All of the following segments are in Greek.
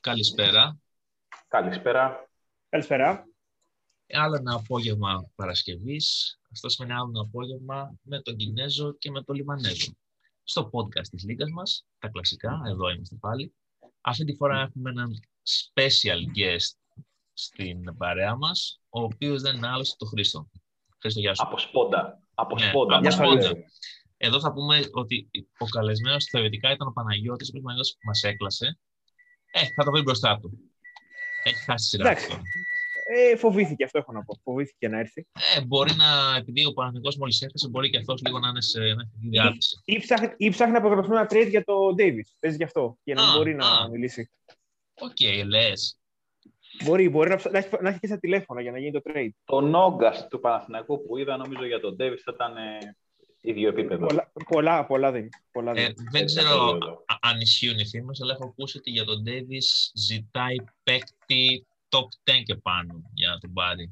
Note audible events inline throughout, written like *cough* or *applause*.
Καλησπέρα. Καλησπέρα. Καλησπέρα. Άλλο ένα απόγευμα Παρασκευής. Αυτός σημαίνει άλλο ένα απόγευμα με τον Κινέζο και με τον Λιμανέζο. Στο podcast της Λίγκας μας, τα κλασικά, εδώ είμαστε πάλι. Αυτή τη φορά έχουμε έναν special guest στην παρέα μας, ο οποίος δεν είναι άλλος το Χρήστο. Χρήστο, γεια σου. Από σπόντα. Από Ναι, σπόντα. από Μας σπόντα. καλέσαι. Εδώ θα πούμε ότι ο καλεσμένος θεωρητικά ήταν ο Παναγιώτης, ο οποίος Παναγιώτης μας έκλασε. Ε, θα το βρει μπροστά του. Έχει χάσει τη σειρά του Εντάξει. τώρα. Ε, φοβήθηκε, αυτό έχω να πω. Φοβήθηκε να έρθει. Ε, μπορεί να, επειδή ο Παναγιώτης μόλις έφτασε, μπορεί και αυτός λίγο να είναι σε να έχει τη διάθεση. Ή ψάχνει, ή ψάχνει να απογραφούν ένα trade για το Davis. Παίζει γι' αυτό. Για να Α, μην μπορεί α. να μιλήσει. Οκ, λες. Μπορεί, μπορεί να, ψα- να, έχεις, να έχεις και στα τηλέφωνα για να γίνει το trade. Το Νόγκα του Παναθηναϊκού που είδα, νομίζω για τον Ντέβι θα ήταν ε, ίδιο επίπεδο. Πολλά, πολλά, πολλά δεν είναι. Πολλά δεν Ε, είναι. δεν Έτσι, ξέρω αυτό λέω. α- αν ισχύουν οι φήμες, αλλά έχω ακούσει ότι για τον Davis ζητάει παίκτη top 10 και πάνω για να τον πάρει.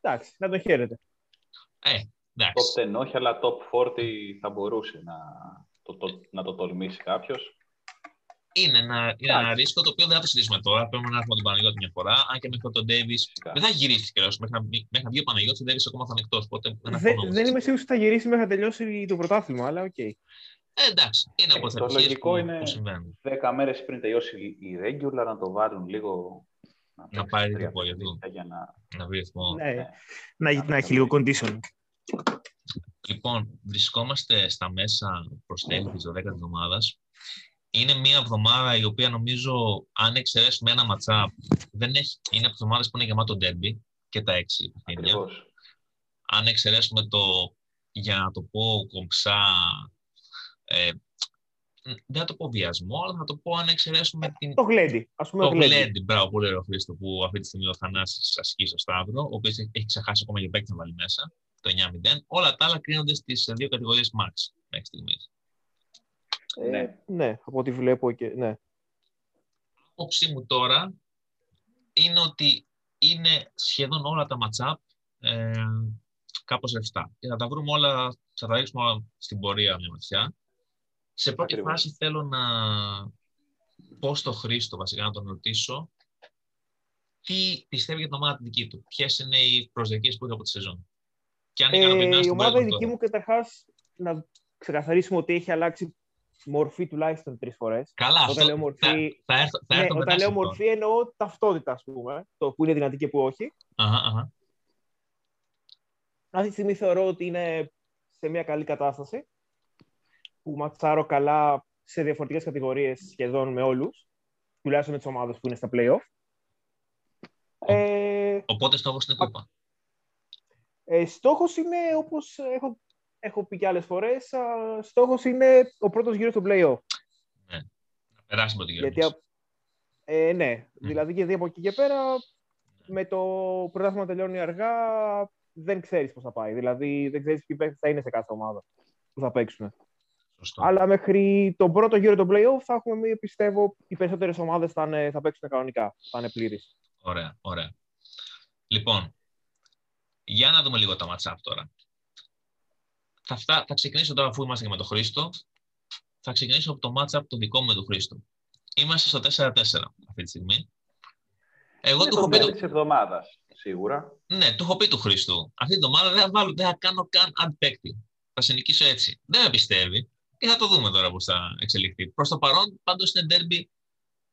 Εντάξει, να τον χαίρετε. Ε, εντάξει. Top 10 όχι, αλλά top 40 θα μπορούσε να το, το, να το τολμήσει κάποιος. Είναι ένα, είναι ένα Εντάξει. ρίσκο το οποίο δεν θα το συζητήσουμε τώρα. Πρέπει να έχουμε τον Παναγιώτη μια φορά. Αν και μέχρι τον Davis δεν θα γυρίσει καιρό. Μέχρι, να- μέχρι να βγει ο Παναγιώτης, ο Davis ακόμα θα είναι εκτός. Οπότε δεν, Δεν, δεν είμαι σίγουρος ότι θα γυρίσει μέχρι να τελειώσει το πρωτάθλημα, αλλά οκ. Ε, εντάξει, είναι από το τις λογικό που, είναι- που συμβαίνουν. 10 μέρες πριν τελειώσει η regular να το βάλουν λίγο. παίξει πάρει τρία το πόδι του. παιχνίδια Για να... Να βρει ρυθμό. Ναι, ναι. να, να έχει λίγο condition. Λοιπόν, βρισκόμαστε στα μέσα προς τέλη της 12η εβδομάδας. Είναι μια εβδομάδα η οποία νομίζω, αν εξαιρέσουμε ένα matchup, δεν έχει, είναι από τι εβδομάδες που είναι γεμάτο ντέρμπι και τα έξι παιχνίδια. Ακριβώς. Αν εξαιρέσουμε το, για να το πω κομψά, ε, δεν θα το πω βιασμό, αλλά θα το πω αν εξαιρέσουμε την, Το γλέντι. Α πούμε το το γλέντι. γλέντι. Μπράβο, πολύ ωραίο Χρήστο που αυτή τη στιγμή ο Θανάσης ασκεί στο Σταύρο, ο οποίος έχει ξεχάσει ακόμα για παίκτη να βάλει μέσα, το 9-0. Όλα τα άλλα κρίνονται στις δύο κατηγορίες Max μέχρι στιγμή. Ε, Ναι. ναι, από ό,τι βλέπω και. Ναι. Άποψή μου τώρα είναι ότι είναι σχεδόν όλα τα match-up ε, κάπως ρευστά. Και θα τα βρούμε όλα, θα τα ρίξουμε όλα στην πορεία μια ματιά. Σε πρώτη Ακριβώς. φάση θέλω να πω στο Χρήστο βασικά να τον ρωτήσω τι πιστεύει για την ομάδα τη δική του; Ποιες είναι οι προσδοκίες που έχει από τη σεζόν; Και αν είναι Ε, ικανοποιημένος η στην ομάδα η πορεία του δική τώρα. μου καταρχάς να ξεκαθαρίσουμε ότι έχει αλλάξει μορφή τουλάχιστον τρεις φορές. Καλά, Όταν αυτό λέω μορφή, θα, θα έρθω, θα ναι, έρθω μετά όταν σε λέω αυτό. μορφή εννοώ ταυτότητα, ας πούμε. Το που είναι δυνατή και που όχι. Αχα, αχα. Αυτή τη στιγμή θεωρώ ότι είναι σε μια καλή κατάσταση. Που ματσάρω καλά σε διαφορετικές κατηγορίες σχεδόν με όλους. Τουλάχιστον με τις ομάδες που είναι στα playoff. Ε, Οπότε στόχος είναι κούπα. ε, στόχος είναι, όπως έχω, έχω πει και άλλες φορές, α, στόχος είναι ο πρώτος γύρος του play-off. Ναι. Να περάσει με την Γιατί, γύρω. α- ε, ναι, δηλαδή γιατί από εκεί και πέρα με το πρωτάθλημα να τελειώνει αργά δεν ξέρεις πώς θα πάει. Δηλαδή δεν ξέρεις ποιοι παίκτες θα είναι σε κάθε ομάδα που θα παίξουν. Σωστό. Αλλά μέχρι τον πρώτο γύρο του play-off θα έχουμε μία, πιστεύω, οι περισσότερες ομάδες θα, είναι, θα παίξουν κανονικά, θα είναι πλήρεις. Ωραία, ωραία. Λοιπόν, για να δούμε λίγο τα match-up τώρα. Θα, φτά, θα ξεκινήσω τώρα αφού είμαστε και με τον Χρήστο. Θα ξεκινήσω από το match-up το δικό μου με τον Χρήστο. Είμαστε στο 4-4 αυτή τη στιγμή. Εγώ Είναι του το έχω πει, τέλη το, της εβδομάδας, σίγουρα. ναι, του έχω πει του Χρήστου. Αυτή την εβδομάδα δεν θα, βάλω, δεν θα κάνω καν ad παίκτη. Θα σε νικήσω έτσι. Δεν με πιστεύει και θα το δούμε τώρα πώς θα εξελιχθεί. Προς το παρόν, πάντως είναι derby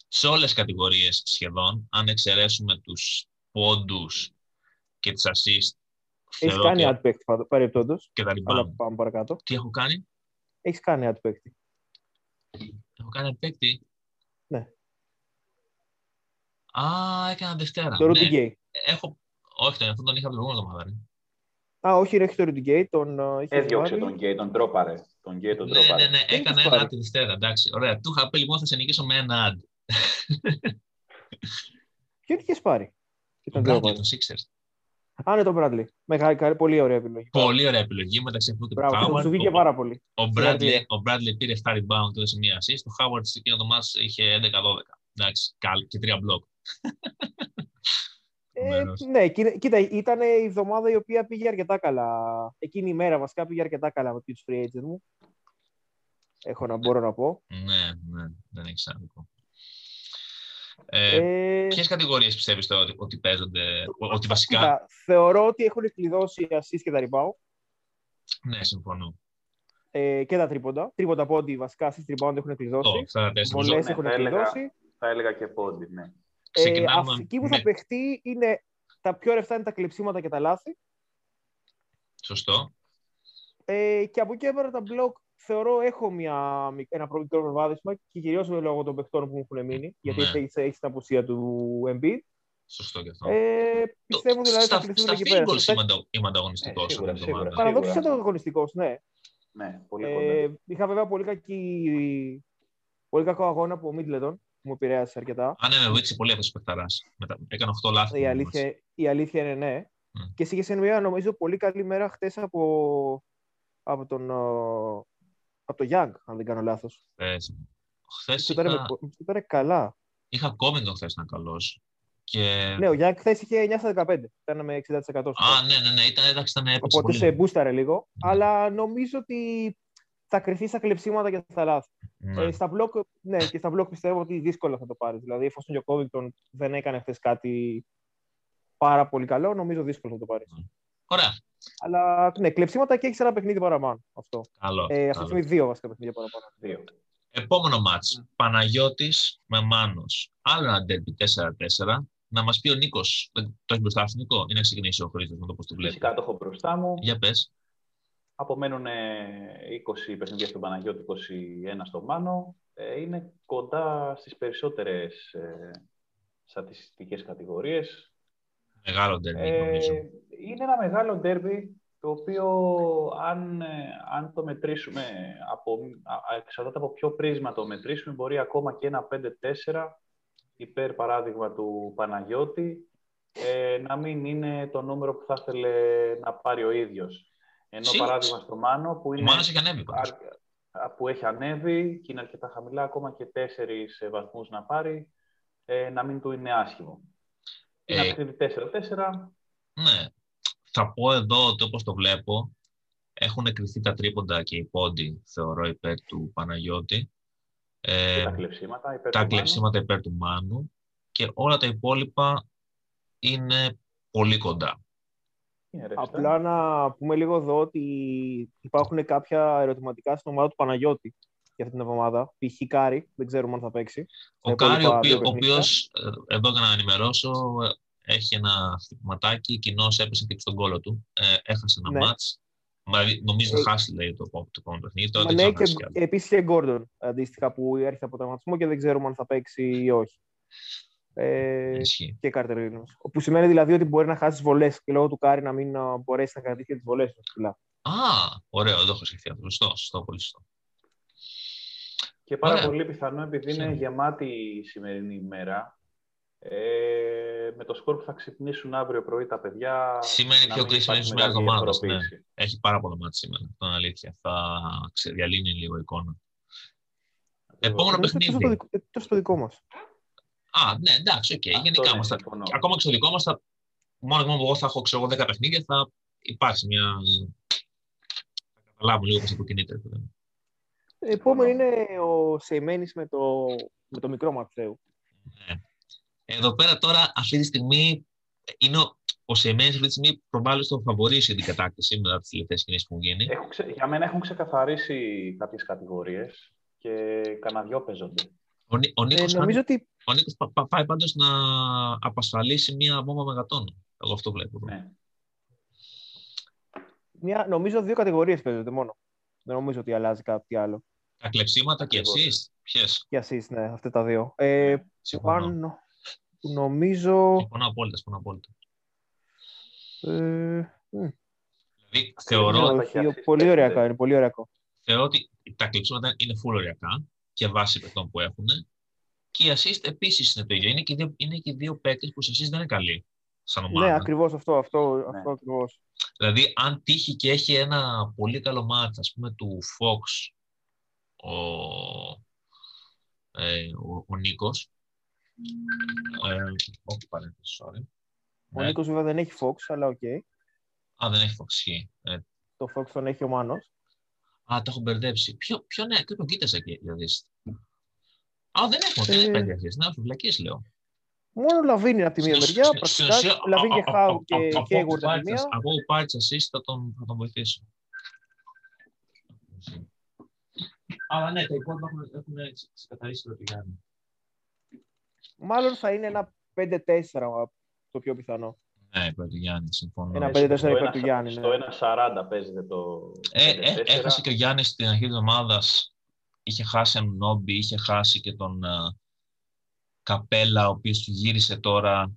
σε όλες τις κατηγορίες σχεδόν, αν εξαιρέσουμε τους πόντους και τις assist Έχεις θεωρώ κάνει ότι- ad παίκτη παρεπτόντως, και τα αλλά rebound. πάμε παρακάτω. Τι έχω κάνει; Έχεις κάνει ad παίκτη. Έχω κάνει παίκτη; Ναι. Α, έκανα Δευτέρα. Το Rudy ναι. Gay. Έχω... Όχι, τον, αυτόν τον είχα από την προηγούμενη εβδομάδα. ρε. Α, όχι, ρε, έχει το Rudy Gay, τον uh, είχε Έδιωξε βάλει. τον Γκέι, τον τρόπαρε. Τον Γκέι τον Ναι, τρόπαρε. ναι, ναι, Τι έκανα έχεις ένα πάρει; ad τη Δευτέρα. Εντάξει, ωραία. Του είχα πει λοιπόν θα σε νικήσω με ένα ad. Ποιον είχες πάρει; Και Τον τον Bradley, Bradley. τον Sixers. Α, ναι, τον Bradley. Μεγάλη, καλή- πολύ ωραία επιλογή. Πολύ ωραία επιλογή μεταξύ αυτού και του Μπράβο, Howard. σου βγήκε Ο- πάρα πολύ. Ο Bradley, Συγχαρητήρια. ο Bradley πήρε 7 rebound και έδωσε μία assist. Ο Howard σε εκείνο το match είχε 11-12. Εντάξει, καλ- και 3 block. Ε, μέρος. ναι, κοίτα, κοίτα, ήταν η εβδομάδα η οποία πήγε αρκετά καλά. Εκείνη η μέρα βασικά πήγε αρκετά καλά με τους free agent μου. Έχω να μπορώ να πω. Ναι, ναι, δεν έχει άδικο. Ε, Ε, Ποιες κατηγορίες πιστεύεις τώρα ότι, ότι παίζονται, ο- ότι βασικά; κοίτα, θεωρώ ότι έχουν κλειδώσει οι assist και τα rebound Ναι, συμφωνώ. ε, και τα τρίποντα. Τρίποντα πόντι βασικά, assist rebound έχουν Το, κλειδώσει. αυτά τα τέσσερα. Βολές Ναι, έχουν θα έλεγα. κλειδώσει. Θα έλεγα και πόντι, ναι. Ε, Ξεκινάμε αυτή που με- θα παιχτεί είναι τα πιο ρευστά είναι τα κλεψίματα και τα λάθη. Σωστό. Ε, και από εκεί και πέρα τα μπλοκ θεωρώ έχω μια, μικ- ένα προ- μικρό προβάδισμα και κυρίως λόγω των παιχτών που μου έχουν μείνει. Γιατί Ναι. έχεις, έχεις την απουσία του Embiid. Σωστό και αυτό. Ε, πιστεύω δηλαδή στα, θα κλειστούν στα εκεί field πέρα. goals Στα- είμαι, ανταγω- είμαι ανταγωνιστικός Ε, σίγουρα, αυτή τη σίγουρα. εβδομάδα. Παραδόξως σίγουρα. ήταν αγωνιστικό, ναι. Ναι, πολύ κοντά. Ε, είχα βέβαια πολύ, κακή, πολύ κακό αγώνα από ο Μίτλετον που μου επηρέασε αρκετά. Α, ναι, με βοήθησε πολύ αυτός ο παιχταράς. Έκανε 8 λάθη. Η όμως. αλήθεια, η αλήθεια είναι ναι. Mm. Και είχε μια νομίζω πολύ καλή μέρα χτες από, από τον, ο, από το Young, αν δεν κάνω λάθος. Χθες Του πήρε, είχα, με- του πήρε καλά. είχα Covington χθες να καλός. Και... Ναι, ο Young χθες είχε 9 στα 15. Ήταν με 60%. στο Α, τέλος. ναι, ναι, ναι, ήταν, εντάξει, ήταν έπαιξε Οπότε πολύ. σε μπούσταρε λίγο. Ναι. Αλλά νομίζω ότι θα κρυθεί στα κλεψίματα και στα λάθη. Ναι. Ε, στα μπλοκ, ναι, και στα μπλοκ πιστεύω ότι δύσκολα θα το πάρεις. Δηλαδή, εφόσον και ο Covington δεν έκανε χθες κάτι πάρα πολύ καλό, νομίζω δύσκολο θα το πάρεις. Ωραία. Αλλά ναι, κλεψίματα και έχεις ένα παιχνίδι παραπάνω. Αυτό. Καλό. Ε, αυτή τη καλό. στιγμή δύο βασικά παιχνίδια παραπάνω. Δύο. Επόμενο μάτς. Παναγιώτης με Μάνος. Άλλο ένα ντέρμπι 4-4. Να μας πει ο Νίκος, δεν- το έχεις μπροστά σου Νίκο, ή να ξεκινήσει ο Χρήστος με το πώς το βλέπεις; Φυσικά το έχω μπροστά μου. Για πες. Απομένουν ε, 20 παιχνίδια στον Παναγιώτη, 21 στο Μάνο. Ε, είναι κοντά στις περισσότερες ε, στατιστικές κατηγορίες. Μεγάλο ντέρμπι νομίζω. Ε, είναι ένα μεγάλο ντέρμπι το οποίο αν, ε, αν το μετρήσουμε, από, α, α, εξαρτάται από ποιο πρίσμα το μετρήσουμε, μπορεί ακόμα και ένα 5-4 υπέρ παράδειγμα του Παναγιώτη ε, να μην είναι το νούμερο που θα ήθελε να πάρει ο ίδιος. Ενώ Σίγουρα. παράδειγμα στο Μάνο που Ο είναι Μάνος έχει ανέβει πάντως. α- που έχει ανέβει και είναι αρκετά χαμηλά, ακόμα και τέσσερις ε, βαθμούς να πάρει, ε, να μην του είναι άσχημο. Είναι Ε, ένα παιχνίδι 4-4, Ναι. Θα πω εδώ ότι όπως το βλέπω, έχουν κρυθεί τα τρίποντα και οι πόντι, θεωρώ, υπέρ του Παναγιώτη. Ε, και τα κλεψίματα. υπέρ τα του Μάνου. κλεψίματα υπέρ του Μάνου και όλα τα υπόλοιπα είναι πολύ κοντά. Είναι ρευστά. Απλά να πούμε λίγο εδώ ότι υπάρχουν κάποια ερωτηματικά στην ομάδα του Παναγιώτη για αυτή την εβδομάδα. Π.χ. Κάρι, δεν ξέρουμε αν θα παίξει. Ο Τα Κάρι, ο υπόλοιπα οποίο- δύο ο παιχνίδια. οποίος, ε, εδώ για να ενημερώσω, ε, έχει ένα χτυπηματάκι, κοινώς έπεσε και στον κώλο του. Ε, έχασε ένα Ναι. ματς. Μα- Νομίζω Ε, θα χάσει λέει, το, το επόμενο παιχνίδι. Τώρα Μα δεν ναι, ξέρω αν χάσει κι και άλλο. επίσης και Γκόρντον αντίστοιχα που έρχεται από τραυματισμό και δεν ξέρουμε αν θα παίξει ή όχι. Ε, Ισχύει. και Carter Williams. Που σημαίνει δηλαδή ότι μπορεί να χάσεις βολές και λόγω του Κάρι να μην α, μπορέσεις να κρατήσεις τις βολές του ψηλά. Α, ωραίο, δεν έχω σκεφτεί αυτό. Σωστό, σωστό, πολύ σωστό. Και πάρα Ωραία. πολύ πιθανό, επειδή είναι Σίγουρα. γεμάτη η σημερινή ημέρα, ε, με το σκορ που θα ξυπνήσουν αύριο πρωί τα παιδιά. Σήμερα είναι να πιο μην κρίσιμη υπάρχει ημέρα μεγάλη εβδομάδας, ναι. διαφοροποίηση. Έχει πάρα πολλά μάτια σήμερα. Αυτό είναι αλήθεια. Θα ξεδιαλύνει λίγο η εικόνα. Επόμενο Ακριβώς. Εκτός παιχνίδι. το δικό- Εκτός το δικό μας. Α, ναι, εντάξει, οκ. Αυτό Γενικά ναι, μας θα- συμφωνώ. Ακόμα και στο δικό μας, θα... μόνο και μόνο που εγώ θα έχω ξέρω, εγώ 10 παιχνίδια, θα υπάρξει μια. Θα καταλάβουμε λίγο πώς θα προκινείται. ρε παιδί μου. Επόμενο είναι ο Σεϊμένης με το, με το μικρό Ματσέου. Ναι. Εδώ πέρα τώρα, αυτή τη στιγμή, είναι ο, ο Σεμένης αυτή τη στιγμή προβάλλει στο φαβορή στην κατάκτηση μετά τις τελευταίες κινήσει που έχουν γίνει. Έχουν ξε- Για μένα έχουν ξεκαθαρίσει κάποιες κατηγορίες και κανένα δυο παίζονται. Ο, Νί- ο Νίκος, Ε, νομίζω ότι ο Νίκος πα- πα- πάει πάντως να απασφαλίσει μία βόμβα μεγατόνου. Εγώ αυτό βλέπω. Ναι. μια, νομίζω δύο κατηγορίες παίζονται μόνο. Δεν νομίζω ότι αλλάζει κάτι άλλο. Τα κλεψίματα και Ακριβώς. εσείς, ποιες; Και assist, ναι, αυτά τα δύο. Ε, Συμφωνώ. πάνω, νομίζω. Συμφωνώ απόλυτα, συμφωνώ απόλυτα. Ε, μ, Δηλαδή, θεωρώ, Ακριβώς. όχι, τα έχει πολύ assist, ωριακά πέντε. είναι, πολύ ωριακό. θεωρώ ότι τα κλεψίματα είναι full ωριακά και βάσει παιχτών που έχουν. Και οι assist επίσης είναι το ίδιο. Είναι και οι δύο, είναι και οι δύο παίκτες που σε assist δεν είναι καλοί σαν ομάδα. Ναι, ακριβώς αυτό, αυτό, Ναι. αυτό ακριβώς. Δηλαδή, αν τύχει και έχει ένα πολύ καλό μάτς, ας πούμε, του Fox, ο, ε, ο, ο Νίκος, ε, όχι παρένθεση, sorry, Ο Ναι. Νίκος βέβαια δεν έχει Fox, αλλά οκ. Α, δεν έχει φοξί. Ε, Το Fox τον έχει ο Μάνος. α, το έχω μπερδέψει. Ποιο, ποιο ναι, και τον κοίτασα και για δεις. Α, δεν έχω, δεν Ε, έχει πέντε αρχές. Ναι, φυλακίες λέω. Μόνο Λαβίν είναι από τη μία Στην μεριά. ουσία- στην Πρακτικά ουσία, Λαβίν και α- α- Χάου α- και α- από Hayward όπου από τη πάρει μία. τα- Από όπου πάρει τις assist θα τον, θα τον βοηθήσω. Αλλά ναι, τα υπόλοιπα έχουν, έχουν ξεκαθαρίσει το Γιάννη. Μάλλον θα είναι ένα 5-4 το πιο πιθανό. Ναι, πρώτο Γιάννη, συμφωνώ. Ένα Ε, 5-4 στο υπέρ ένα- του Γιάννη, Στο ναι. 1.40 παίζεται το Ε, ε, 5-4. έχασε και ο Γιάννης στην αρχή της εβδομάδα. Είχε χάσει έναν Νόμπι, είχε χάσει και τον α, Καπέλα, ο οποίος του γύρισε τώρα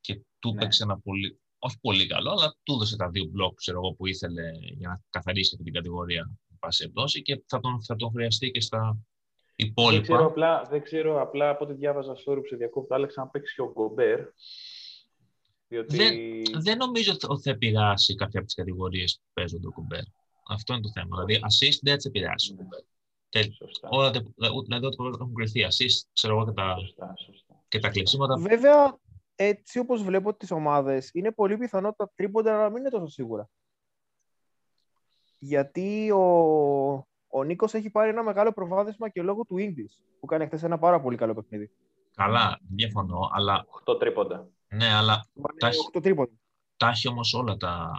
και του Ναι. έπαιξε ένα πολύ. Όχι πολύ καλό, αλλά του έδωσε τα δύο μπλοκ ξέρω εγώ, που ήθελε για να καθαρίσει αυτή την κατηγορία. εν Πάση περιπτώσει και θα τον, θα τον χρειαστεί και στα Δεν ξέρω, υπόλοιπα. απλά, δεν ξέρω απλά από ό,τι διάβαζα στο όρο που σε διακόπτω, Άλεξ, να παίξεις και ο Γκομπέρ. Διότι Δεν νομίζω ότι θα επηρεάσει κάποια από τις κατηγορίες που παίζονται ο Κουμπέρ. Αυτό είναι το θέμα. Δηλαδή, assist δεν θα τι επηρεάσει ο Κουμπέρ. Τέλει. Σωστά, Όλα τα- Δηλαδή, ό,τι έχουν κρυθεί assist, ξέρω εγώ και τα, σωστά, σωστά. και τα κλεψίματα. Βέβαια, έτσι όπως βλέπω τις ομάδες, είναι πολύ πιθανό τα τρίποντα να μην είναι τόσο σίγουρα. Γιατί ο, ο Νίκος έχει πάρει ένα μεγάλο προβάδισμα και λόγω του Ingles, που κάνει χθες ένα πάρα πολύ καλό παιχνίδι. Καλά, δεν διαφωνώ, αλλά 8 τρίποντα. ναι, αλλά Βάλε Τα έχει- οκτώ τρίποντα. τα έχει όμως όλα τα.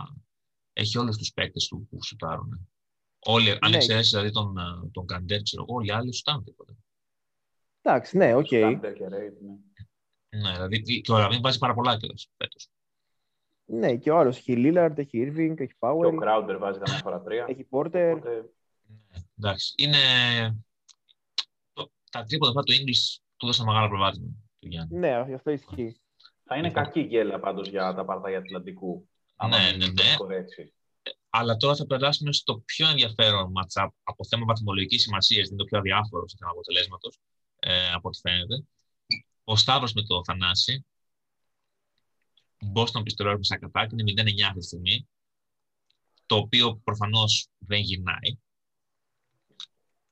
Έχει όλους τους παίκτες του που σουτάρουν. Όλοι, αν Ναι. εξαιρέσεις δηλαδή τον, α, τον Kanter, ξέρω εγώ, όλοι οι άλλοι σουτάρουν τρίποντα. Εντάξει, ναι, οκ. Kanter και Reid, ναι. Ναι, δηλαδή και ο LaVine βάζει πάρα πολλά κιόλας φέτος. Ναι, και ο άλλος έχει Lillard, έχει Irving, έχει Και ο Powell, Crowder βάζει καμιά φορά τρία. έχει Porter. Οπότε, Εντάξει. Είναι. το- Τα τρίποτα αυτά του English του δώσαν μεγάλο προβάδισμα του Γιάννη. Ναι, αυτό ισχύει. θα είναι κακή γέλα πάντως για τα παρτάκια Ατλαντικού. άμα Ναι, μην ναι, το ναι. Κορέξει. Αλλά τώρα θα περάσουμε στο πιο ενδιαφέρον matchup από θέμα βαθμολογικής σημασίας, είναι το πιο αδιάφορο σε θέμα αποτελέσματος, ε, από ό,τι φαίνεται. Ο Σταύρος με το Θανάση. Boston Pistols με Σακατάκ είναι 0-9 αυτή τη στιγμή. Το οποίο προφανώς δεν γυρνάει.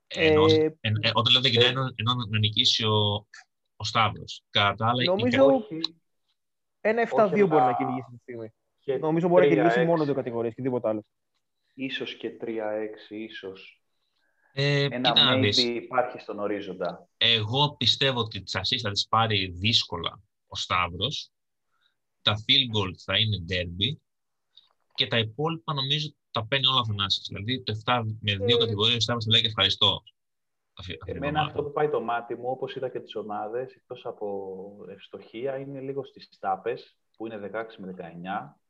Ενώ, Ε, εν- ε, όταν λέω δεν γυρνάει, ενώ, ενώ να νικήσει ο, ο Σταύρος. Κατά τα άλλα, η- Νομίζω- Όχι, Ένα 7-2 Όχι, μπορεί αλλά- να κυνηγήσει αυτή τη στιγμή. Και Νομίζω μπορεί να κυνηγήσει 3-6, μόνο δύο κατηγορίες και τίποτα άλλο. Ίσως και 3-6, ίσως. ε, Ένα κοίτα να maybe δεις. υπάρχει στον ορίζοντα. Εγώ πιστεύω ότι τις assist θα τις πάρει δύσκολα ο Σταύρος. Τα field goal θα είναι derby και τα υπόλοιπα νομίζω τα παίρνει όλα ο Θανάσης. Δηλαδή το 7 με δύο Ε. κατηγορίες ο Σταύρος θα λέει και ευχαριστώ. Αυτή, αυτή την Εμένα εβδομάδα. αυτό που πάει το μάτι μου, όπως είδα και τις ομάδες, εκτός από ευστοχία, είναι λίγο στις τάπες, που είναι 16 με 19.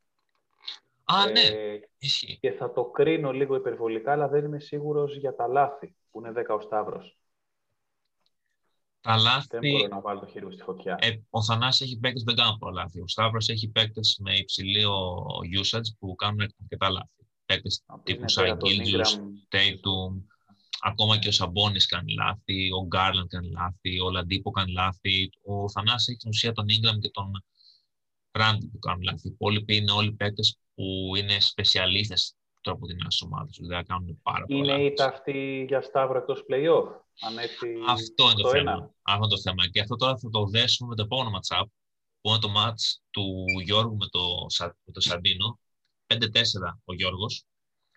Α, ναι, Ε, ισχύει. και θα το κρίνω λίγο υπερβολικά, αλλά δεν είμαι σίγουρος για τα λάθη, που είναι 10 ο Σταύρος. Τα Δεν λάθη, μπορώ να βάλω το χέρι μου στη φωτιά. ε, ο Θανάσης έχει παίκτες που δεν κάνουν πολλά λάθη. Ο Σταύρος έχει παίκτες με υψηλό usage που κάνουν αρκετά λάθη. Παίκτες Από τύπου είναι Σάι πέρα τον Γκίλγιους, Ingram, Tatum, ακόμα και ο Σαμπόνις κάνει λάθη, ο Γκάρλαντ κάνει λάθη, ο Λαντίπο κάνει λάθη, ο Θανάσης έχει στην ουσία τον Ingram και τον Ράντλ που κάνουν λάθη. Οι υπόλοιποι είναι όλοι παίκτες που είναι σπεσιαλίστες τρόπο την ομάδα του, δηλαδή κάνουν πάρα πολλά. Είναι λάθη. ήττα αυτή για Σταύρο εκτός play-off. Αν έρθει Αυτό είναι το 8-1. θέμα. Αυτό είναι το θέμα. Και αυτό τώρα θα το δέσουμε με το επόμενο matchup, που είναι το match του Γιώργου με το, Σα- με το Σαντίνο. 5-4 ο Γιώργος.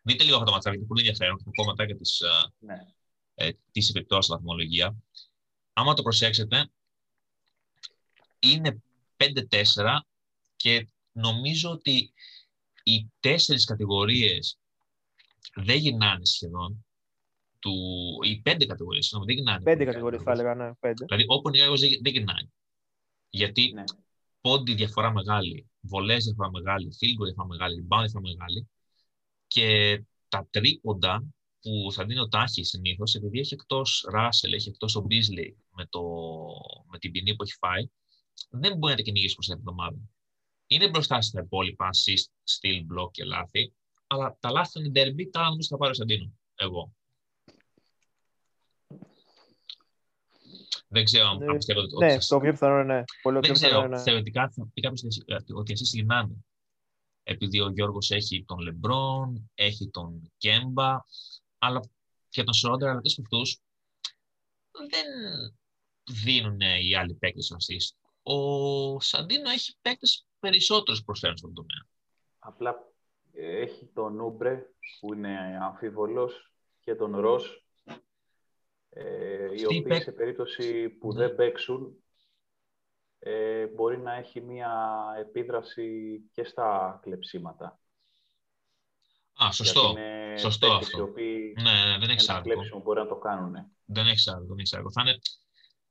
Δείτε λίγο αυτό το matchup, γιατί είναι πολύ ενδιαφέρον και τα κόμματα και τις, α, Ναι. ε, τις επιπτώσεις στη βαθμολογία. Άμα το προσέξετε, είναι 5-4 και νομίζω ότι οι τέσσερις κατηγορίες δεν γυρνάνε σχεδόν. Του, οι πέντε κατηγορίες, συγγνώμη, δεν γυρνάνε. Πέντε κατηγορίες θα έλεγα, ναι, πέντε. Δηλαδή, όπου είναι ο δεν δεν γυρνάει. Γιατί Ναι. πόντι διαφορά μεγάλη, βολές διαφορά μεγάλη, field goal διαφορά μεγάλη, rebound διαφορά μεγάλη και τα τρίποντα που θα δίνει ο Τάχη συνήθως, επειδή έχει εκτός Ράσελ, έχει εκτός ο Μπίζλι με, το, με την ποινή που έχει φάει, δεν μπορεί να τα κυνηγήσει προς την εβδομάδα. Είναι μπροστά στα υπόλοιπα, assist, steal, block και λάθη, αλλά τα λάθη είναι derby, τα άλλα νομίζω θα πάρει ο Σαντίνο. Εγώ. Δεν ξέρω αν Ναι, αν πιστεύω ότι. Ναι, ότι- το πιο πιθανό είναι. ναι. Πολύ δεν πιο πιθανό ξέρω, είναι. θεωρητικά θα πει κάποιος ότι εσείς γυρνάνε. Επειδή ο Γιώργος έχει τον Λεμπρόν, έχει τον Κέμπα, αλλά και τον Σρόντερ, αλλά και αυτούς δεν δίνουν οι άλλοι παίκτες assist. Ο Σαντίνο έχει παίκτες περισσότερους προσφέρουν στον τομέα. Απλά ε, έχει τον Ούμπρε που είναι αμφίβολος και τον Ρος ε, οι οποίοι παί... σε περίπτωση που ναι. δεν παίξουν ε, μπορεί να έχει μία επίδραση και στα κλεψίματα. Α, σωστό. Είναι σωστό αυτό. Οι οποίοι ναι, ναι, δεν έχεις άδικο. μπορεί να το κάνουν. Δεν έχεις άδικο. Δεν Θα είναι...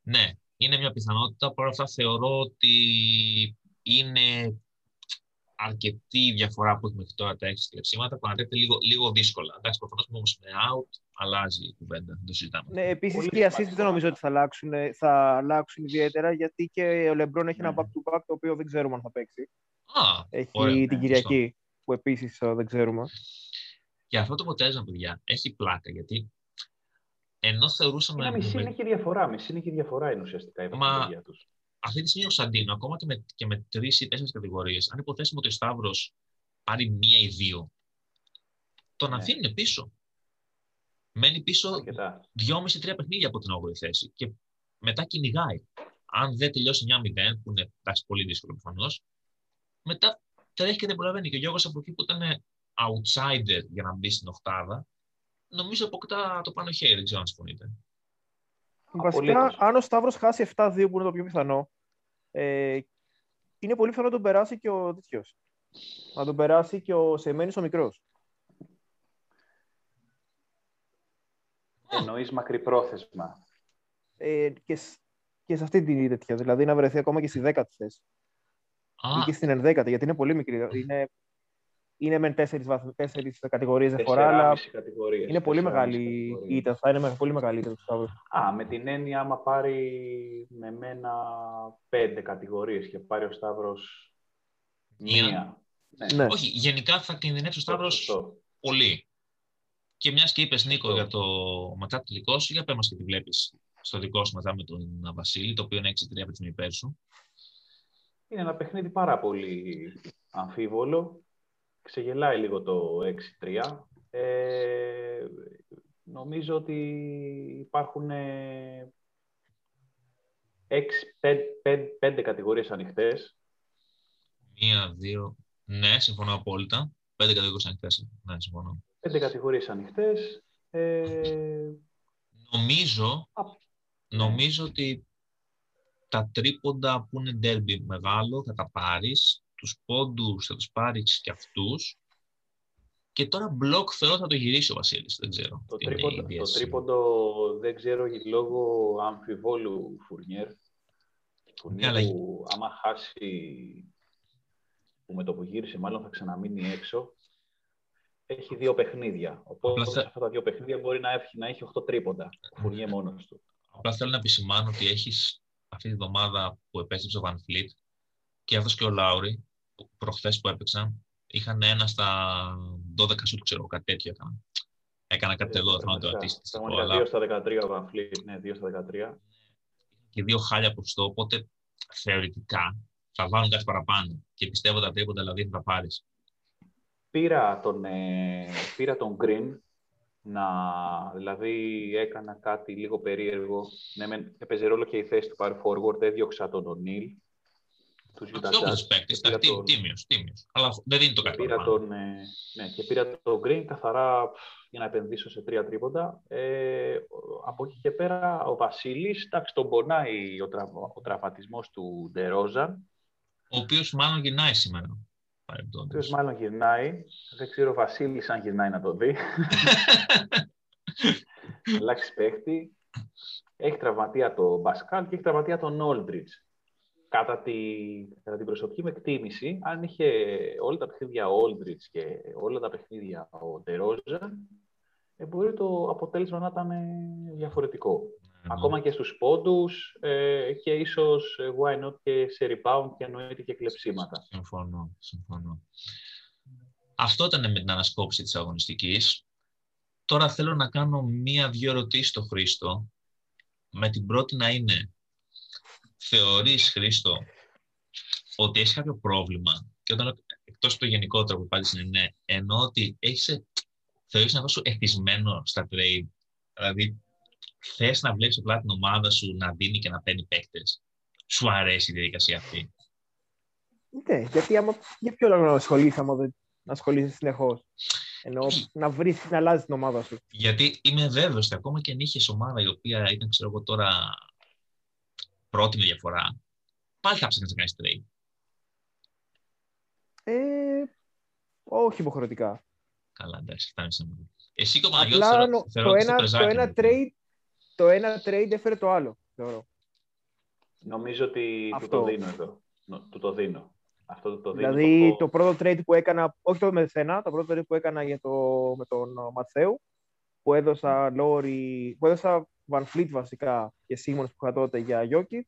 Ναι, είναι μια πιθανότητα. Παρ' αυτά θεωρώ ότι είναι αρκετή διαφορά που έχουμε τώρα τα έξι κλεψίματα που ανατρέπεται λίγο, λίγο δύσκολα. Εντάξει, προφανώς όμως με out αλλάζει η κουβέντα. Δεν το συζητάμε. Ναι, επίσης και οι assist δεν νομίζω ότι θα αλλάξουν, θα αλλάξουν ιδιαίτερα γιατί και ο Λεμπρόν έχει ένα back-to-back το οποίο δεν ξέρουμε αν θα παίξει. Α, έχει ωραία, την Κυριακή που επίσης δεν ξέρουμε. Και αυτό το αποτέλεσμα, παιδιά, έχει πλάκα γιατί ενώ θεωρούσαμε. Είναι μισή είναι και διαφορά. Μισή είναι και διαφορά είναι ουσιαστικά η Μα... τους. Αυτή τη στιγμή ο Σαντίνο, ακόμα και με, και με τρεις ή τέσσερις κατηγορίες, αν υποθέσουμε ότι ο Σταύρος πάρει μία ή δύο, τον ναι. αφήνει πίσω. Μένει πίσω δυόμιση-τρία παιχνίδια από την 8η θέση. Και μετά κυνηγάει. Αν δεν τελειώσει 9-0, που είναι εντάξει, πολύ δύσκολο προφανώς, μετά τρέχει και δεν προλαβαίνει. Και ο Γιώργος από εκεί που ήταν outsider για να μπει στην Οχτάδα, νομίζω αποκτά το πάνω χέρι. Δεν ξέρω αν συμφωνείτε. Βασικά, αν ο Σταύρος χάσει 7-2, που είναι το πιο πιθανό, ε, είναι πολύ πιθανό να τον περάσει και ο τέτοιος. Να τον περάσει και ο Σεμένης ο μικρός. Εννοείς μακρυπρόθεσμα. Ε, και, και σε αυτή την τέτοια. Δηλαδή να βρεθεί ακόμα και στη δέκατη θέση. Ή και στην ενδέκατη, γιατί είναι πολύ μικρή. Είναι είναι με τέσσερις, τέσσερις κατηγορίες διαφορά, αλλά είναι πολύ μεγάλη η ήττα. Θα είναι πολύ μεγάλη ήττα τους Σταύρου. Α, με την έννοια, άμα πάρει με μένα πέντε κατηγορίες και πάρει ο Σταύρος μία. Ναι. ναι. Όχι, γενικά θα κινδυνεύσει ο Σταύρος πολύ. Και μιας και είπες Νίκο για το ματσά τελικό σου, για πες και τι βλέπεις στο δικό σου μετά με τον Βασίλη, το οποίο είναι 6-3 από την υπέρ σου. Είναι ένα παιχνίδι πάρα πολύ αμφίβολο ξεγελάει λίγο το 6-3. Ε, νομίζω ότι υπάρχουν 6-5 κατηγορίες ανοιχτές. Μία, δύο. Ναι, συμφωνώ απόλυτα. Πέντε κατηγορίες ανοιχτές. Ναι, συμφωνώ. Πέντε κατηγορίες ανοιχτές. Ε... Νομίζω, νομίζω ότι τα τρίποντα που είναι ντέρμπι μεγάλο θα τα πάρεις τους πόντους θα τους πάρεις και αυτούς και τώρα μπλοκ θεωρώ θα το γυρίσει ο Βασίλης, δεν ξέρω. Το, τρίποντο, το τρίποντο δεν ξέρω λόγω αμφιβόλου Φουρνιέρ. Φουρνιέρ ναι, που άμα χάσει που με το που γύρισε μάλλον θα ξαναμείνει έξω έχει δύο παιχνίδια. Οπότε σε αυτά τα δύο παιχνίδια μπορεί να έχει, να έχει 8 τρίποντα. Ο Φουρνιέρ μόνος του. Απλά θέλω να επισημάνω ότι έχεις αυτή τη βδομάδα που επέστρεψε ο Βαν Φλίτ και αυτό και ο Λάουρι προχθές που έπαιξαν, είχαν ένα στα 12 σουτ, ξέρω, κάτι τέτοιο έκανα. Έκανα κάτι εδώ, θα το αντίστοιχο. Ήταν 2 στα 13 ο Βανφλή, ναι, 2 στα 13. Και δύο χάλια ποσοστό, οπότε θεωρητικά θα βάλουν κάτι παραπάνω. Και πιστεύω τα τρίποντα δηλαδή θα πάρεις. Πήρα τον, ε, πήρα τον Green να, δηλαδή έκανα κάτι λίγο περίεργο. Ναι, έπαιζε ρόλο και η θέση του πάρει forward, έδιωξα τον O'Neill τους Utah Jazz. παίκτης, τον... τίμιος, τίμιος. Αλλά δεν δίνει το κάτι πήρα τον, ε, ναι, και πήρα τον Green καθαρά για να επενδύσω σε τρία τρίποντα. Ε, από εκεί και πέρα ο Βασίλης, εντάξει, τον πονάει ο, τρα, ο τραυματισμός του Ντερόζαν. Ο οποίος μάλλον γυρνάει σήμερα. Ο οποίος μάλλον γυρνάει. Δεν ξέρω ο Βασίλης αν γυρνάει να το δει. *laughs* Αλλάξεις παίχτη. Έχει τραυματία το Μπασκάλ και έχει τραυματία τον Όλτριτς κατά, τη, κατά την προσωπική μου εκτίμηση, αν είχε όλα τα παιχνίδια ο Όλτριτς και όλα τα παιχνίδια ο Ντερόζα, ε, μπορεί το αποτέλεσμα να ήταν ε, διαφορετικό. Mm-hmm. Ακόμα και στους πόντους ε, και ίσως ε, why not και σε rebound και εννοείται και κλεψίματα. Συμφωνώ, συμφωνώ. Αυτό ήταν με την ανασκόπηση της αγωνιστικής. Τώρα θέλω να κάνω μία-δυο ερωτήσεις στο Χρήστο. Με την πρώτη να είναι, θεωρείς, Χρήστο, ότι έχεις κάποιο πρόβλημα και όταν εκτός το γενικότερο που πάλι είναι ναι, ενώ ότι έχεις, θεωρείς να σου εθισμένο στα trade, δηλαδή θες να βλέπεις απλά την ομάδα σου να δίνει και να παίρνει παίκτες. Σου αρέσει η διαδικασία αυτή; Ναι, γιατί άμα, για ποιο λόγο να ασχολείσαι άμα δεν ασχολείσαι συνεχώς; Ενώ να βρεις να αλλάζεις την ομάδα σου. Γιατί είμαι βέβαιος ότι ακόμα και αν είχες ομάδα η οποία ήταν, ξέρω εγώ τώρα, πρώτη με διαφορά, πάλι θα ψάχνεις να κάνεις trade. Ε, όχι υποχρεωτικά. Καλά, εντάξει, φτάνει σε Εσύ και ο Παναγιώτης θεωρώ, θεωρώ το, ένα, το, ένα trade, το ένα trade έφερε το άλλο, θεωρώ. Νομίζω ότι Αυτό. του το δίνω εδώ. Του το δίνω. Αυτό το, το δίνω. Δηλαδή το... το... πρώτο trade που έκανα, όχι το με σένα, το πρώτο trade που έκανα για το, με τον Ματσέου, που έδωσα Λόρι, που έδωσα Van Fleet βασικά και Σίμονς που είχα τότε για Jokic,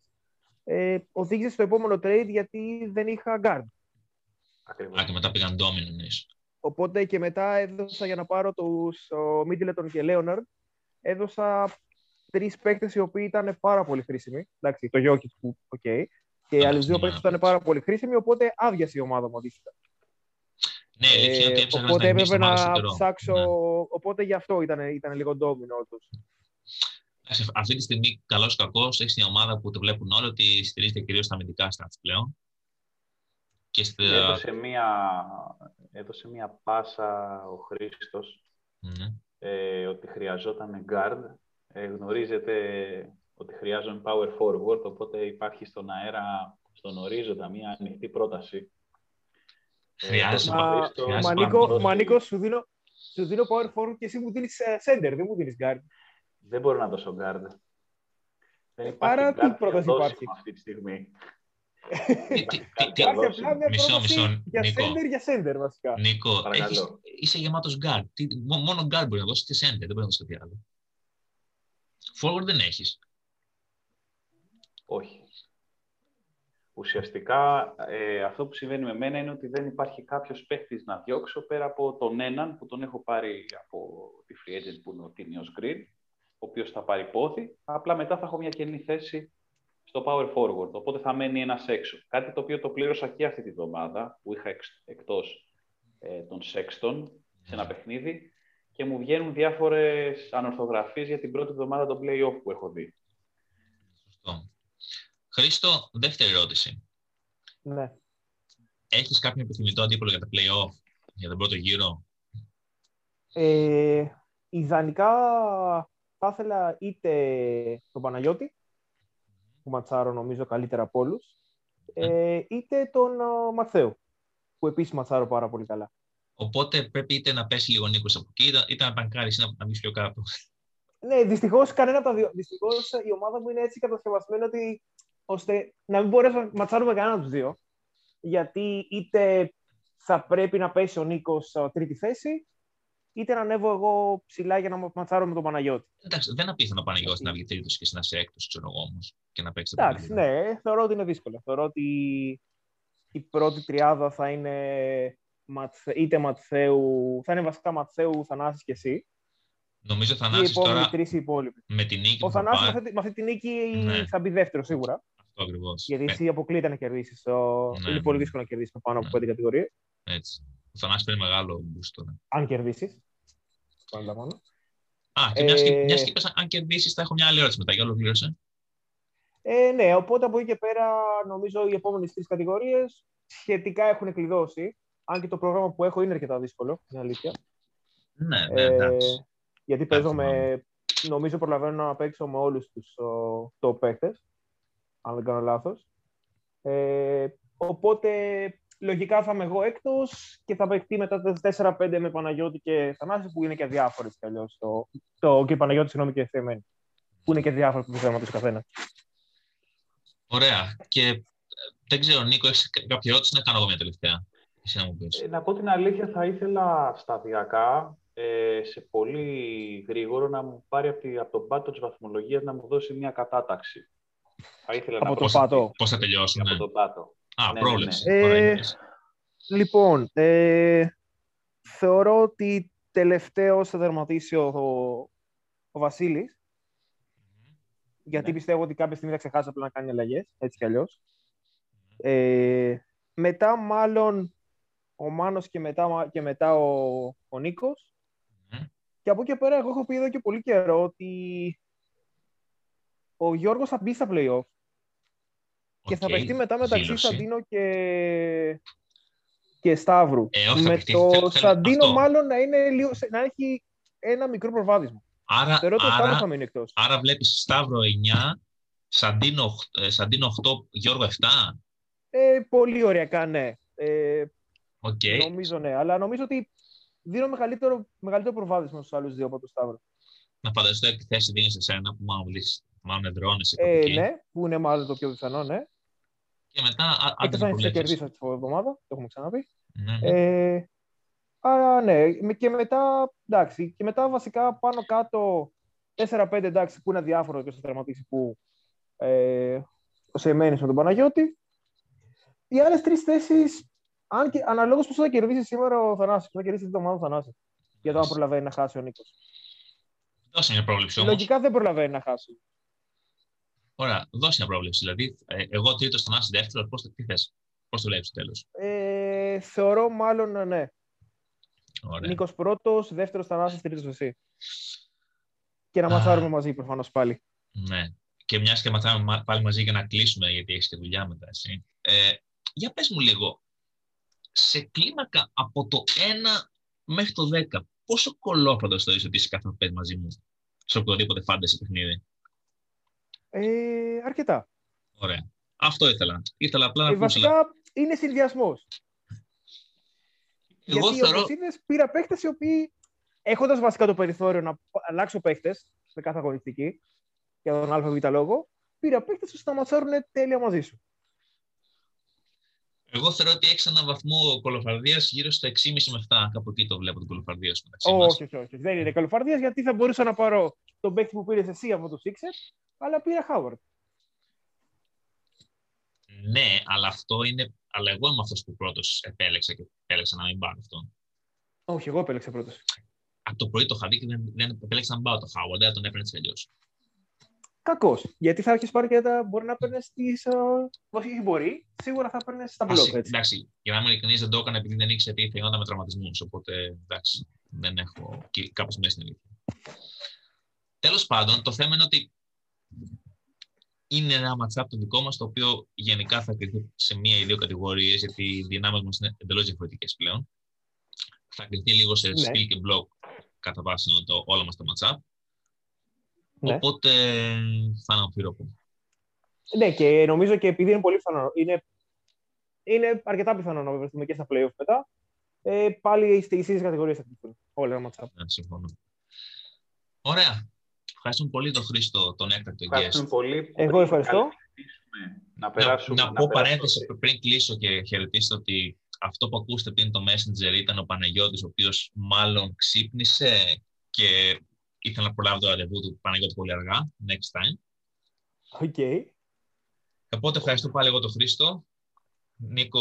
ε, οδήγησε στο επόμενο trade γιατί δεν είχα guard. Ακριβώς. Α, και μετά πήγαν Domino, Οπότε και μετά έδωσα για να πάρω τους Middleton και Leonard, έδωσα τρεις παίκτες οι οποίοι ήταν πάρα πολύ χρήσιμοι. Εντάξει, το Jokic που, οκ. Okay. Και οι άλλοι δύο παίκτες ήταν πάρα πολύ χρήσιμοι, οπότε άδειασε η ομάδα μου αντίστοιχα. Ναι, ε, οπότε έπρεπε να ψάξω. Ναι. Οπότε γι' αυτό ήταν, ήταν λίγο ντόμινο όντως. Αυτή τη στιγμή, καλώς ή κακώς, έχεις μια ομάδα που το βλέπουν όλοι ότι στηρίζεται κυρίως στα αμυντικά stats πλέον. Και στη... έδωσε, μία, έδωσε μία πάσα ο Χρήστος ναι. ε, ότι χρειαζόταν guard ε, γνωρίζετε ότι χρειάζομαι power forward, οπότε υπάρχει στον αέρα, στον ορίζοντα, μια ανοιχτή πρόταση. Ε, χρειάζεται. Μα Νίκο, σου δίνω, σου δίνω power forward και εσύ μου δίνεις ε, center, δεν μου δίνεις guard. Δεν μπορώ να δώσω guard. Δεν υπάρχει Άρα τι πρόταση υπάρχει; Αυτή τη στιγμή. Μισό, μισό, Για center, για center βασικά. Νίκο, είσαι γεμάτος guard. Μόνο guard μπορεί να δώσεις και center, δεν μπορεί να δώσεις κάτι άλλο. Forward δεν έχεις. Όχι. Ουσιαστικά ε, αυτό που συμβαίνει με μένα είναι ότι δεν υπάρχει κάποιος παίχτης να διώξω πέρα από τον έναν που τον έχω πάρει από τη free agent που είναι ο Tinios Green, ο οποίος θα πάρει πόδι, απλά μετά θα έχω μια καινή θέση στο power forward, οπότε θα μένει ένας έξω. Κάτι το οποίο το πλήρωσα και αυτή τη βδομάδα, που είχα εκτός ε, τον Sexton σε ένα παιχνίδι, και μου βγαίνουν διάφορες ανορθογραφίες για την πρώτη εβδομάδα των play-off που έχω δει. Σωστό. Χρήστο, δεύτερη ερώτηση. Ναι. Έχεις κάποιο επιθυμητό αντίπολο για τα play-off, για τον πρώτο γύρο; Ε, ιδανικά θα ήθελα είτε τον Παναγιώτη, που ματσάρω νομίζω καλύτερα από όλους, ναι. ε, είτε τον Μαθαίο, που επίσης ματσάρω πάρα πολύ καλά. Οπότε πρέπει είτε να πέσει λίγο Νίκος από εκεί, είτε να πανκάρει να, να μπει πιο κάτω. Ναι, δυστυχώς κανένα από τα δύο. Δυστυχώς η ομάδα μου είναι έτσι κατασκευασμένη ότι ώστε να μην μπορέσω να ματσάρουμε κανένα από τους δύο. Γιατί είτε θα πρέπει να πέσει ο Νίκος τρίτη θέση, είτε να ανέβω εγώ ψηλά για να ματσάρω με τον Παναγιώτη. Εντάξει, δεν απίθανο ο Παναγιώτη να βγει τρίτο και να είσαι έκτος, ξέρω εγώ όμως, και να παίξει. Εντάξει, ναι, θεωρώ ότι είναι δύσκολο. Θεωρώ ότι η πρώτη τριάδα θα είναι είτε Ματθαίου, θα είναι βασικά Ματθαίου, Θανάσης και εσύ. Νομίζω Θανάσης τώρα τρεις υπόλοιποι. με την νίκη Ο Θανάσης με, με αυτή τη νίκη ναι. θα μπει δεύτερο σίγουρα. Αυτό ακριβώς. Γιατί εσύ αποκλείται να κερδίσεις. Το... Ναι, είναι πολύ ναι. δύσκολο να κερδίσεις πάνω από ναι. πέντε κατηγορίες. Έτσι. Ο Θανάσης παίρνει μεγάλο boost τώρα. Αν κερδίσεις. Πάντα μόνο. Α, και μιας και, ε... και αν κερδίσεις θα έχω μια άλλη ερώτηση μετά. Για ολοκλήρωσε. Ε, ναι, οπότε από εκεί και πέρα νομίζω οι επόμενες τρεις κατηγορίες σχετικά έχουν κλειδώσει. Αν και το πρόγραμμα που έχω είναι αρκετά δύσκολο, είναι αλήθεια. Ναι, ναι, ε, γιατί παίζω με, νομίζω προλαβαίνω να παίξω με όλους τους το παίκτες, αν δεν κάνω λάθος. Ε, οπότε, λογικά θα είμαι εγώ έκτος και θα παιχτεί μετά τα 4-5 με Παναγιώτη και Θανάση, που είναι και διάφορες κι αλλιώς. Το, το, και Παναγιώτη, συγγνώμη, και Θεμένη. Που είναι και διάφορα που θέμα του καθένα. Ωραία. Και ε, δεν ξέρω, Νίκο, έχεις κάποια ερώτηση να κάνω εγώ μια τελευταία; Να ε, να πω την αλήθεια, θα ήθελα σταδιακά, ε, σε πολύ γρήγορο, να μου πάρει από, τη, από τον πάτο της βαθμολογίας να μου δώσει μια κατάταξη. Θα ήθελα από να τον πάτο. Πώς θα τελειώσουν, Από τον πάτο. Α, ναι, πρόβλεψη. Ναι, ναι. Ε, λοιπόν, ε, θεωρώ ότι τελευταίο θα τερματίσει ο, ο Βασίλης, γιατί ναι. πιστεύω ότι κάποια στιγμή θα ξεχάσει απλά να κάνει αλλαγές, έτσι κι αλλιώς. Ε, μετά μάλλον ο Μάνος και μετά, και μετά ο, ο Νίκος. Και από εκεί και πέρα, εγώ έχω πει εδώ και πολύ καιρό ότι ο Γιώργος θα μπει στα play-off. Και θα Οκ, παιχτεί μετά μεταξύ δήλωση. Σαντίνο και, και Σταύρου. Ε, όχι, θα με παιχτεί. το Θέλω- θέλω Σαντίνο αυτό. μάλλον να, είναι λίγο, να έχει ένα μικρό προβάδισμα. Άρα, Θεωρώ ότι ο Σταύρος θα άρα, μείνει εκτός. άρα βλέπεις Σταύρο 9, Σαντίνο, οχ- ε, Σαντίνο 8, Γιώργο 7. Ε, πολύ οριακά, ναι. Ε, Οκ. Νομίζω ναι, αλλά νομίζω ότι δίνω μεγαλύτερο, μεγαλύτερο προβάδισμα στους άλλους δύο από τον Σταύρο. Να φανταστώ τι θέση δίνεις σε σένα που μάλλον, βρεις- μάλλον εδραιώνεσαι κάπου Ε, εκεί. ναι, που είναι μάλλον το πιο πιθανό, ναι. Και μετά, α- άντε Εκτός να αν το θα βλέπεις. κερδίσει αυτή τη εβδομάδα, το έχουμε ξαναπεί. Ναι, ναι. Ε, άρα ναι, με- και μετά, εντάξει, και μετά βασικά πάνω κάτω 4-5 εντάξει που είναι αδιάφορο και στο τερματίσει που ε, ο Σεμένης με τον Παναγιώτη. Οι άλλες τρεις θέσεις, αν και αναλόγως πώς θα κερδίσεις σήμερα ο Θανάσης, πώς θα κερδίσεις την εβδομάδα ο Θανάσης, για το αν προλαβαίνει να χάσει ο Νίκος. Δώσε μια πρόβλεψη όμως. Λογικά δεν προλαβαίνει να χάσει. Ωραία, δώσε μια πρόβλεψη. Δηλαδή, ε, εγώ τρίτο, Θανάση δεύτερο, πώς, το- τι θες, πώς το βλέπεις στο τέλος; Ε, θεωρώ μάλλον ναι. Ωραία. Νίκος πρώτος, δεύτερος Θανάσης, τρίτος εσύ. Και να Α. ματσάρουμε μαζί προφανώς πάλι. Ναι. Και μιας και μαθάμε μα- πάλι μαζί για να κλείσουμε, γιατί έχεις και δουλειά μετά, εσύ. Ε, για πες μου λίγο, σε κλίμακα από το 1 μέχρι το 10, πόσο κολόφροντο το είσαι ότι είσαι κάθε πέντε μαζί μου σε οποιοδήποτε φάνταση παιχνίδι; Ε, αρκετά. Ωραία. Αυτό ήθελα. Ήθελα απλά να Ε, ακούσω. βασικά είναι συνδυασμός. Εγώ Γιατί θεωρώ. όπως είδες, πήρα παίχτες οι οποίοι έχοντας βασικά το περιθώριο να αλλάξω παίχτες σε κάθε αγωνιστική για τον ΑΒ λόγο, πήρα παίχτες ώστε να ματσάρουν τέλεια μαζί σου. Εγώ θεωρώ ότι έχει έναν βαθμό κολοφαρδίας γύρω στο 6,5 με 7. Κάπου εκεί το βλέπω την κολοφαρδία σου μεταξύ μας. Όχι, όχι, όχι. Δεν είναι καλοφαρδία γιατί θα μπορούσα να πάρω τον παίχτη που πήρες εσύ από το Sixers, αλλά πήρα Χάουαρντ. Ναι, αλλά αυτό είναι. Αλλά εγώ είμαι αυτός που πρώτος επέλεξα και επέλεξα να μην πάρω αυτόν. Όχι, εγώ επέλεξα πρώτος. Από το πρωί το είχα δει και δεν, δεν επέλεξα να μην πάω το Χάουαρντ, δεν θα τον έπαιρνε έτσι αλλιώς. Κακός. Γιατί θα έχεις πάρει και τα. Μπορεί να παίρνεις τις. Όχι, μπορεί. Σίγουρα θα παίρνεις τα μπλοκ. Έτσι. Εντάξει, για να είμαι ειλικρινής, δεν το έκανα επειδή δεν ήξερα τι θα γινόταν με τραυματισμούς. Οπότε εντάξει, δεν έχω κάπως μέσα στην αλήθεια. Τέλος πάντων, το θέμα είναι ότι είναι ένα ματσάπ το δικό μας, το οποίο γενικά θα κρυθεί σε μία ή δύο κατηγορίες, γιατί οι δυνάμεις μας είναι εντελώς διαφορετικές πλέον. Θα κρυθεί λίγο σε Ναι. skill και block κατά βάση το, όλα μας τα ματσάπ. Ναι. Οπότε θα είναι αμφίροπο. Ναι, και νομίζω και επειδή είναι πολύ πιθανό, είναι, είναι αρκετά πιθανό να βρεθούμε και στα playoff μετά. Ε, πάλι στις ίδιες κατηγορίες θα κρυφθούν όλα τα μάτσα. Ναι, συμφωνώ. Ωραία. Ευχαριστούμε πολύ τον Χρήστο, τον έκτακτο guest. Ευχαριστούμε πολύ. που Εγώ πριν ευχαριστώ. καλησπίσουμε, Να, περάσουμε, να, να πω περάσουμε παρένθεση πριν κλείσω και χαιρετήσω ότι αυτό που ακούσατε πριν το Messenger ήταν ο Παναγιώτης, ο οποίος μάλλον ξύπνησε και ήθελε να προλάβει το ραντεβού του Παναγιώτη πολύ αργά, next time. Οκ. Οπότε ευχαριστώ πάλι εγώ τον Χρήστο. Νίκο,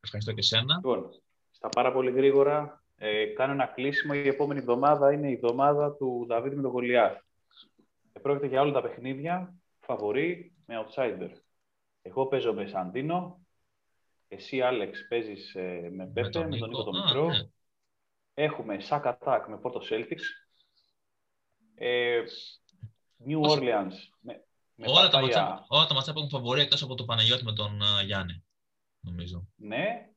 ευχαριστώ και σένα. Λοιπόν, στα πάρα πολύ γρήγορα, ε, κάνω ένα κλείσιμο. Η επόμενη εβδομάδα είναι η εβδομάδα του Δαβίδ με τον Γολιάθ. Ε, πρόκειται για όλα τα παιχνίδια, φαβορί με outsider. Εγώ παίζω με Σαντίνο, εσύ Άλεξ παίζεις ε, με Πέφτε, με τον Νίκο τον Α, Μικρό. ναι. Έχουμε Sack Attack με Porto Celtics. Ε, New Όχι. Orleans με, με Όλα, τα Παπάγια. ματσάπ, όλα τα ματσάπ έχουν φαβορή εκτός από το Παναγιώτη με τον α, Γιάννη, νομίζω. Ναι,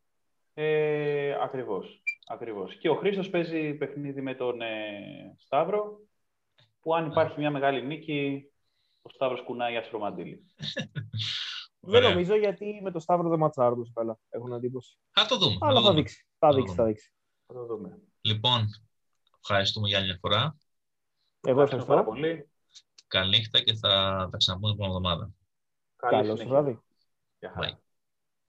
ε, ακριβώς, ακριβώς. Και ο Χρήστος παίζει παιχνίδι με τον ε, Σταύρο, που αν υπάρχει μια μεγάλη νίκη, ο Σταύρος κουνάει άσπρο μαντίλι. *laughs* Δεν Ωραία. νομίζω γιατί με το Σταύρο δεν ματσάρω τόσο καλά. Έχουν εντύπωση. Θα το δούμε. Αλλά το θα δούμε. δείξει. Θα το δείξει, δούμε. θα δείξει. Θα το δούμε. Λοιπόν, ευχαριστούμε για άλλη μια φορά. Εγώ Ευχαριστούμε πάρα ευχαριστώ. πολύ. Καλή νύχτα και θα τα ξαναπούμε την επόμενη εβδομάδα. Καλή Καλό συνέχεια. βράδυ. Γεια χαρά. Bye.